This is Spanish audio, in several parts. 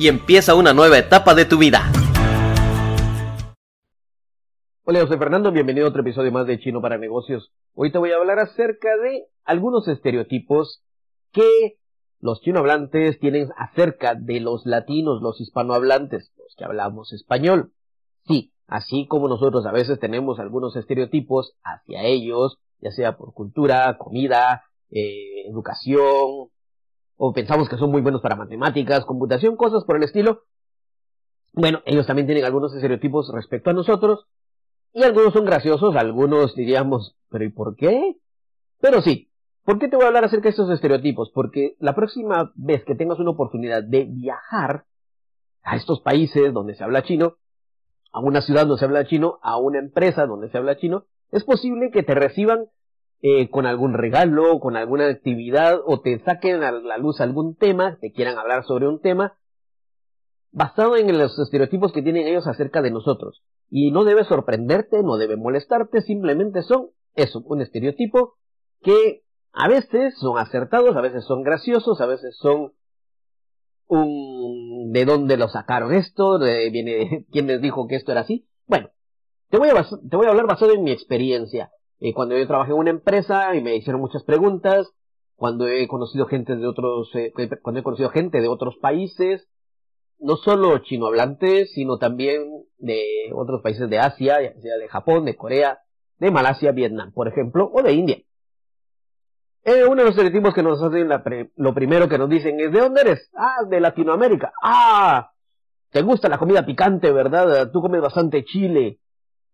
y empieza una nueva etapa de tu vida. Hola, yo soy Fernando, bienvenido a otro episodio más de Chino para Negocios. Hoy te voy a hablar acerca de algunos estereotipos que los chinohablantes tienen acerca de los latinos, los hispanohablantes, los que hablamos español. Sí, así como nosotros a veces tenemos algunos estereotipos hacia ellos, ya sea por cultura, comida, eh, educación, o pensamos que son muy buenos para matemáticas, computación, cosas por el estilo. Bueno, ellos también tienen algunos estereotipos respecto a nosotros, y algunos son graciosos, algunos diríamos, pero ¿y por qué? Pero sí, ¿por qué te voy a hablar acerca de estos estereotipos? Porque la próxima vez que tengas una oportunidad de viajar a estos países donde se habla chino, a una ciudad donde se habla chino, a una empresa donde se habla chino, es posible que te reciban eh, con algún regalo, con alguna actividad, o te saquen a la luz algún tema, te quieran hablar sobre un tema, basado en los estereotipos que tienen ellos acerca de nosotros. Y no debe sorprenderte, no debe molestarte, simplemente son eso, un estereotipo que a veces son acertados, a veces son graciosos, a veces son un de dónde lo sacaron esto, de, viene quién les dijo que esto era así. Bueno, te voy a, te voy a hablar basado en mi experiencia. Eh, cuando yo trabajé en una empresa y me hicieron muchas preguntas, cuando he conocido gente de otros, eh, cuando he conocido gente de otros países, no solo chinohablantes, sino también de otros países de Asia, sea de Japón, de Corea, de Malasia, Vietnam, por ejemplo, o de India. Eh, uno de los estereotipos que nos hacen, lo primero que nos dicen es, ¿de dónde eres? Ah, de Latinoamérica. Ah, te gusta la comida picante, ¿verdad? Tú comes bastante chile.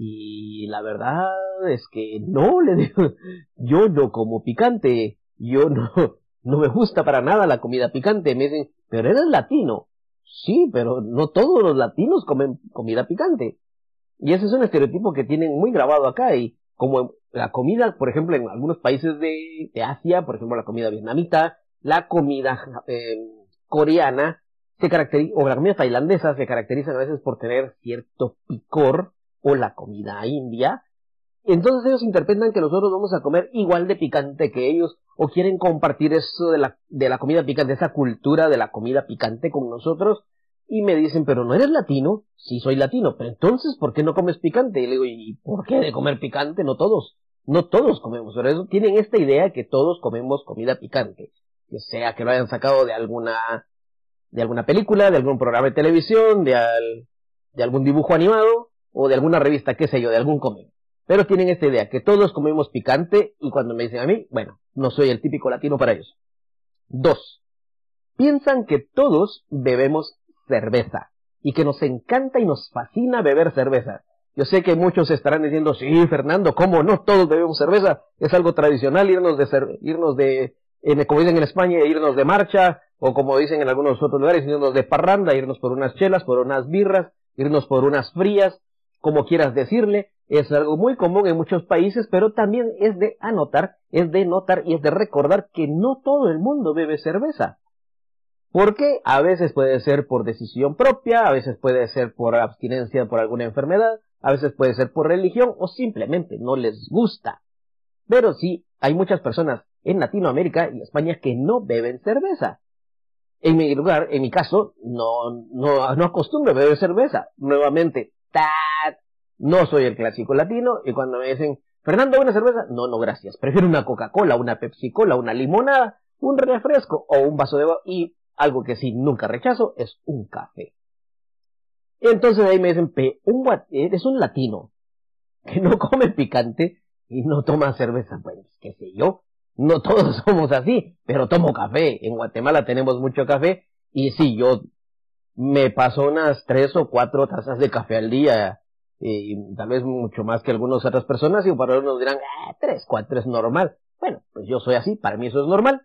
Y la verdad es que no, le digo, yo no como picante, yo no, no me gusta para nada la comida picante. Me dicen, pero eres latino. Sí, pero no todos los latinos comen comida picante. Y ese es un estereotipo que tienen muy grabado acá y como la comida, por ejemplo, en algunos países de, Asia, por ejemplo, la comida vietnamita, la comida eh, coreana, se caracteriza, o la comida tailandesa se caracterizan a veces por tener cierto picor, o la comida india, entonces ellos interpretan que nosotros vamos a comer igual de picante que ellos, o quieren compartir eso de la, de la comida picante, esa cultura de la comida picante con nosotros, y me dicen, pero no eres latino, sí soy latino, pero entonces, ¿por qué no comes picante? Y le digo, ¿y por qué de comer picante? No todos, no todos comemos, pero eso tienen esta idea que todos comemos comida picante, que sea que lo hayan sacado de alguna, de alguna película, de algún programa de televisión, de, de algún dibujo animado, o de alguna revista, qué sé yo, de algún cómic. Pero tienen esta idea, que todos comemos picante y cuando me dicen a mí, bueno, no soy el típico latino para ellos. Dos, piensan que todos bebemos cerveza y que nos encanta y nos fascina beber cerveza. Yo sé que muchos estarán diciendo, sí, Fernando, ¿cómo no? Todos bebemos cerveza. Es algo tradicional irnos de, irnos de, como dicen en España, irnos de marcha, o como dicen en algunos otros lugares, irnos de parranda, irnos por unas chelas, por unas birras, irnos por unas frías, como quieras decirle, es algo muy común en muchos países, pero también es de anotar, es de notar y es de recordar que no todo el mundo bebe cerveza. Porque a veces puede ser por decisión propia, a veces puede ser por abstinencia por alguna enfermedad, a veces puede ser por religión o simplemente no les gusta. Pero sí, hay muchas personas en Latinoamérica y España que no beben cerveza. En mi lugar, en mi caso, no, no, no acostumbro a beber cerveza. Nuevamente, no soy el clásico latino y cuando me dicen, Fernando, ¿una cerveza? No, no, gracias. Prefiero una Coca-Cola, una Pepsi-Cola, una limonada, un refresco o un vaso de agua y algo que sí nunca rechazo es un café. Entonces ahí me dicen, un, eres un latino que no come picante y no toma cerveza. Pues, qué sé yo, no todos somos así, pero tomo café. En Guatemala tenemos mucho café y sí, yo me paso unas tres o cuatro tazas de café al día, y tal vez mucho más que algunas otras personas, y para algunos dirán, ah, tres, cuatro es normal. Bueno, pues yo soy así, para mí eso es normal,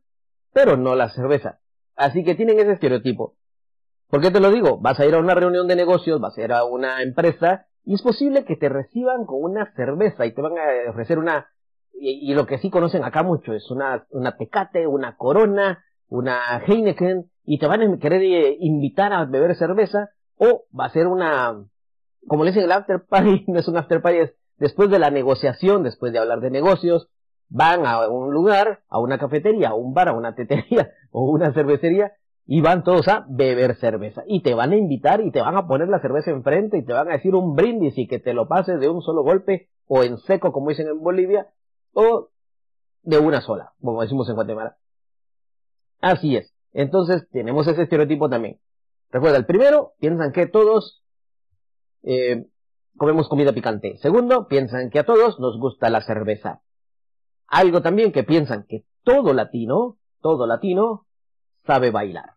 pero no la cerveza. Así que tienen ese estereotipo. ¿Por qué te lo digo? Vas a ir a una reunión de negocios, vas a ir a una empresa y es posible que te reciban con una cerveza y te van a ofrecer una, y, lo que sí conocen acá mucho es una, una Tecate, una Corona, una Heineken y te van a querer eh, invitar a beber cerveza o va a ser una, como le dicen el after party, no es un after party, es después de la negociación, después de hablar de negocios, van a un lugar, a una cafetería, a un bar, a una tetería o una cervecería y van todos a beber cerveza. Y te van a invitar y te van a poner la cerveza enfrente y te van a decir un brindis y que te lo pases de un solo golpe o en seco, como dicen en Bolivia, o de una sola, como decimos en Guatemala. Así es. Entonces tenemos ese estereotipo también. Recuerda, el primero, piensan que todos eh, comemos comida picante. Segundo, piensan que a todos nos gusta la cerveza. Algo también que piensan que todo latino, todo latino, sabe bailar.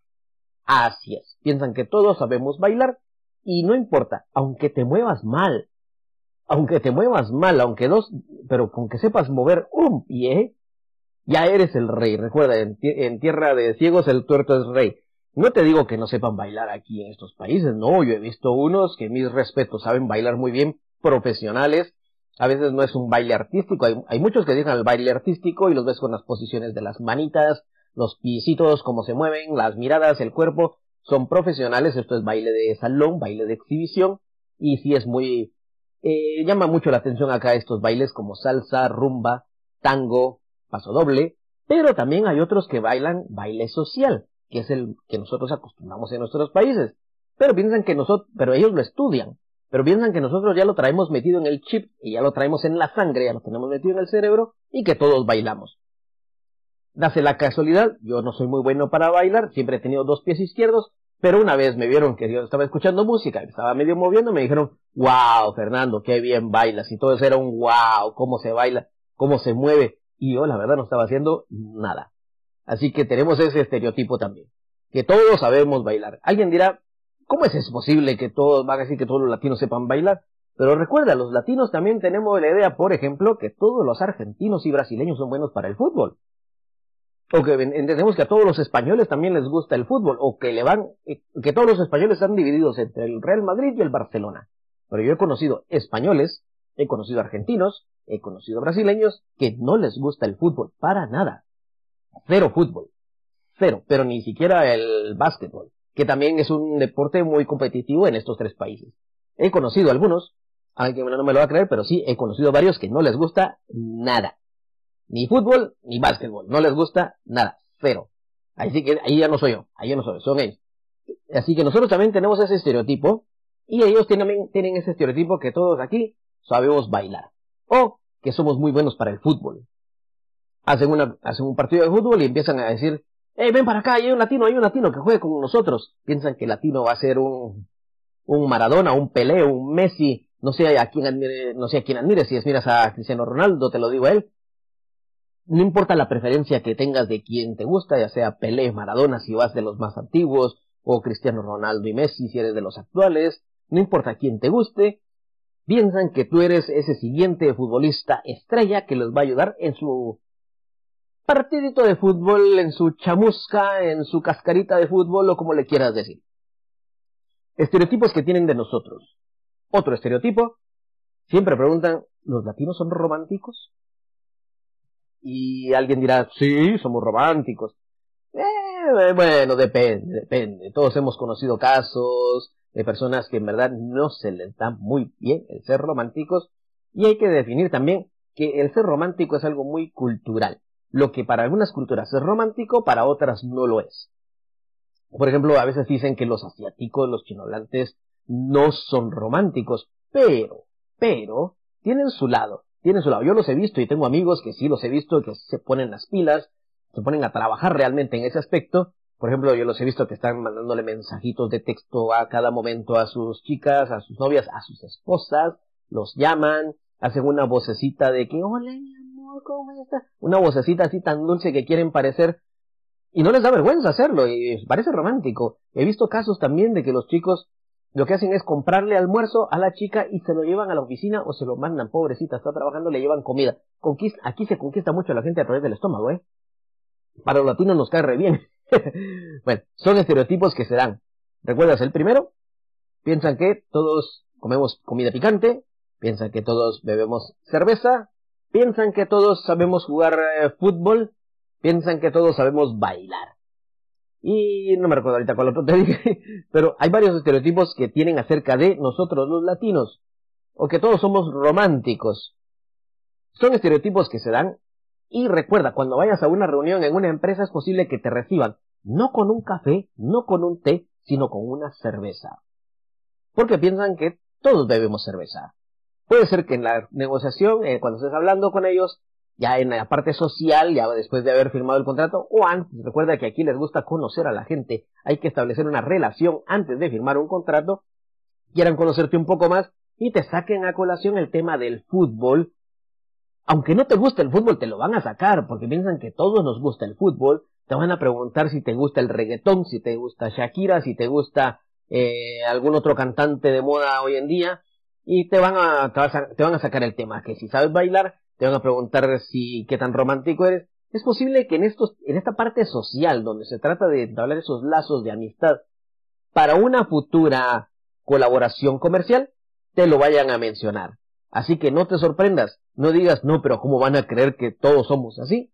Así es. Piensan que todos sabemos bailar y no importa, aunque te muevas mal, aunque te muevas mal, aunque dos, pero con que sepas mover un pie, ya eres el rey. Recuerda, en, en tierra de ciegos el tuerto es rey. No te digo que no sepan bailar aquí en estos países, no, yo he visto unos que mis respetos saben bailar muy bien, profesionales, a veces no es un baile artístico, hay, muchos que dicen el baile artístico y los ves con las posiciones de las manitas, los piecitos, cómo se mueven, las miradas, el cuerpo, son profesionales, esto es baile de salón, baile de exhibición, y sí es muy, eh, llama mucho la atención acá estos bailes como salsa, rumba, tango, paso doble, pero también hay otros que bailan baile social, que es el que nosotros acostumbramos en nuestros países. Pero piensan que nosotros, pero ellos lo estudian, pero piensan que nosotros ya lo traemos metido en el chip y ya lo traemos en la sangre, ya lo tenemos metido en el cerebro y que todos bailamos. Dase la casualidad, yo no soy muy bueno para bailar, siempre he tenido dos pies izquierdos, pero una vez me vieron que yo estaba escuchando música, estaba medio moviendo, me dijeron, wow, Fernando, qué bien bailas, y todo eso era un wow, cómo se baila, cómo se mueve, y yo la verdad no estaba haciendo nada. Así que tenemos ese estereotipo también, que todos sabemos bailar. Alguien dirá, ¿cómo es posible que todos van a decir que todos los latinos sepan bailar? Pero recuerda, los latinos también tenemos la idea, por ejemplo, que todos los argentinos y brasileños son buenos para el fútbol. O que entendemos que a todos los españoles también les gusta el fútbol, o que le van, eh, que todos los españoles están divididos entre el Real Madrid y el Barcelona. Pero yo he conocido españoles, he conocido argentinos, he conocido brasileños que no les gusta el fútbol para nada. Cero fútbol. Cero. Pero ni siquiera el básquetbol, que también es un deporte muy competitivo en estos tres países. He conocido algunos, alguien no me lo va a creer, pero sí, he conocido varios que no les gusta nada. Ni fútbol, ni básquetbol. No les gusta nada. Cero. Así que ahí ya no soy yo. Ahí ya no soy yo. Son ellos. Así que nosotros también tenemos ese estereotipo. Y ellos tienen ese estereotipo que todos aquí sabemos bailar. O que somos muy buenos para el fútbol hacen, una, hacen un partido de fútbol y empiezan a decir, eh, ven para acá, hay un latino, hay un latino que juegue con nosotros. Piensan que el latino va a ser un, un Maradona, un Pelé, un Messi, no sé a quién admire, no sé a quién admire, si miras a Cristiano Ronaldo, te lo digo a él. No importa la preferencia que tengas de quien te gusta, ya sea Pelé, Maradona, si vas de los más antiguos, o Cristiano Ronaldo y Messi, si eres de los actuales, no importa quién te guste, piensan que tú eres ese siguiente futbolista estrella que les va a ayudar en su partidito de fútbol, en su chamusca, en su cascarita de fútbol o como le quieras decir. Estereotipos que tienen de nosotros. Otro estereotipo. Siempre preguntan, ¿los latinos son románticos? Y alguien dirá, sí, somos románticos. Eh, bueno, depende, depende. Todos hemos conocido casos de personas que en verdad no se les da muy bien el ser románticos. Y hay que definir también que el ser romántico es algo muy cultural. Lo que para algunas culturas es romántico, para otras no lo es. Por ejemplo, a veces dicen que los asiáticos, los chinolantes, no son románticos, pero, pero, tienen su lado, tienen su lado. Yo los he visto y tengo amigos que sí los he visto, que se ponen las pilas, se ponen a trabajar realmente en ese aspecto. Por ejemplo, yo los he visto que están mandándole mensajitos de texto a cada momento a sus chicas, a sus novias, a sus esposas, los llaman, hacen una vocecita de que, hola, una vocecita así tan dulce que quieren parecer y no les da vergüenza hacerlo y parece romántico. He visto casos también de que los chicos lo que hacen es comprarle almuerzo a la chica y se lo llevan a la oficina o se lo mandan, pobrecita, está trabajando, le llevan comida. Conquista, aquí se conquista mucho a la gente a través del estómago, ¿eh? Para los latinos nos cae re bien. bueno, son estereotipos que se dan. ¿Recuerdas el primero? Piensan que todos comemos comida picante, piensan que todos bebemos cerveza, piensan que todos sabemos jugar eh, fútbol, piensan que todos sabemos bailar. Y no me recuerdo ahorita cuál otro te dije, pero hay varios estereotipos que tienen acerca de nosotros los latinos, o que todos somos románticos. Son estereotipos que se dan y recuerda, cuando vayas a una reunión en una empresa es posible que te reciban no con un café, no con un té, sino con una cerveza. Porque piensan que todos bebemos cerveza. Puede ser que en la negociación, eh, cuando estés hablando con ellos, ya en la parte social, ya después de haber firmado el contrato, o antes, recuerda que aquí les gusta conocer a la gente, hay que establecer una relación antes de firmar un contrato, quieran conocerte un poco más y te saquen a colación el tema del fútbol. Aunque no te guste el fútbol, te lo van a sacar, porque piensan que todos nos gusta el fútbol, te van a preguntar si te gusta el reggaetón, si te gusta Shakira, si te gusta eh, algún otro cantante de moda hoy en día, y te van a, te, van a sacar el tema, que si sabes bailar, te van a preguntar si qué tan romántico eres. Es posible que en estos, en esta parte social, donde se trata de entablar esos lazos de amistad, para una futura colaboración comercial, te lo vayan a mencionar. Así que no te sorprendas, no digas, no, pero ¿cómo van a creer que todos somos así?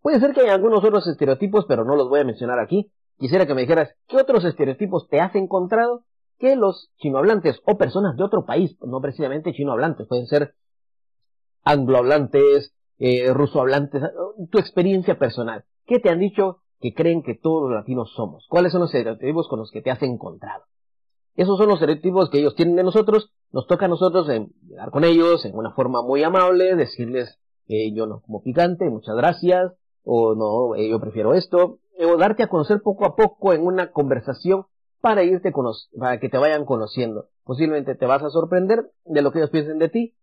Puede ser que hay algunos otros estereotipos, pero no los voy a mencionar aquí. Quisiera que me dijeras, ¿qué otros estereotipos te has encontrado que los chinohablantes o personas de otro país, no precisamente chinohablantes, pueden ser anglohablantes, eh, rusohablantes, tu experiencia personal? ¿Qué te han dicho que creen que todos los latinos somos? ¿Cuáles son los estereotipos con los que te has encontrado? Esos son los estereotipos que ellos tienen de nosotros. Nos toca a nosotros en, con ellos en una forma muy amable, decirles que yo no como picante, muchas gracias, o no, eh, yo prefiero esto, o darte a conocer poco a poco en una conversación para irte para que te vayan conociendo. Posiblemente te vas a sorprender de lo que ellos piensen de ti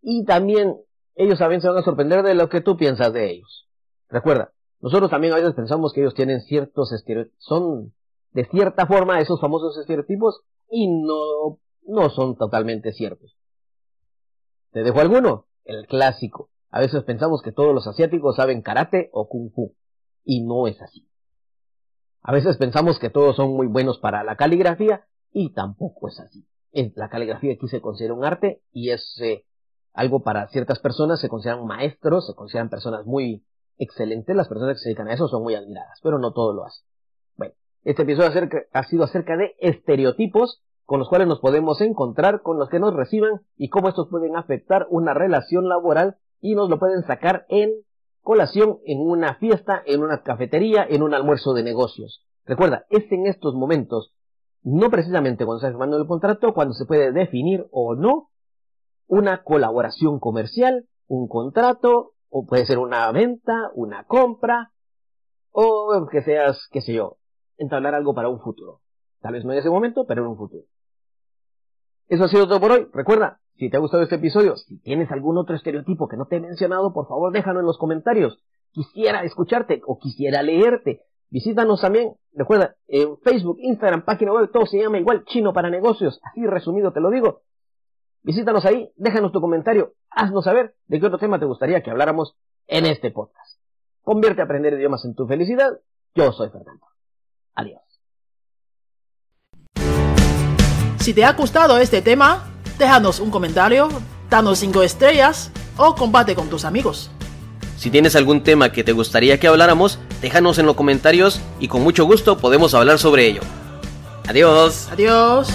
y también ellos también se van a sorprender de lo que tú piensas de ellos. Recuerda, nosotros también a veces pensamos que ellos tienen ciertos estereotipos, son de cierta forma esos famosos estereotipos y no, no son totalmente ciertos. ¿Te dejo alguno? El clásico. A veces pensamos que todos los asiáticos saben karate o kung fu. Y no es así. A veces pensamos que todos son muy buenos para la caligrafía y tampoco es así. La caligrafía aquí se considera un arte y es eh, algo para ciertas personas, se consideran maestros, se consideran personas muy excelentes, las personas que se dedican a eso son muy admiradas, pero no todo lo hace. Bueno, este episodio ha sido acerca de estereotipos con los cuales nos podemos encontrar, con los que nos reciban y cómo estos pueden afectar una relación laboral y nos lo pueden sacar en colación, en una fiesta, en una cafetería, en un almuerzo de negocios. Recuerda, es en estos momentos, no precisamente cuando se firmando el contrato, cuando se puede definir o no una colaboración comercial, un contrato, o puede ser una venta, una compra, o que seas, qué sé yo, entablar algo para un futuro. Tal vez no en ese momento, pero en un futuro. Eso ha sido todo por hoy. Recuerda, si te ha gustado este episodio, si tienes algún otro estereotipo que no te he mencionado, por favor déjalo en los comentarios. Quisiera escucharte o quisiera leerte. Visítanos también, recuerda, en Facebook, Instagram, página web, todo se llama igual Chino para Negocios. Así resumido te lo digo. Visítanos ahí, déjanos tu comentario, haznos saber de qué otro tema te gustaría que habláramos en este podcast. Convierte a aprender idiomas en tu felicidad. Yo soy Fernando. Adiós. Si te ha gustado este tema, déjanos un comentario, danos 5 estrellas o combate con tus amigos. Si tienes algún tema que te gustaría que habláramos, déjanos en los comentarios y con mucho gusto podemos hablar sobre ello. Adiós. Adiós.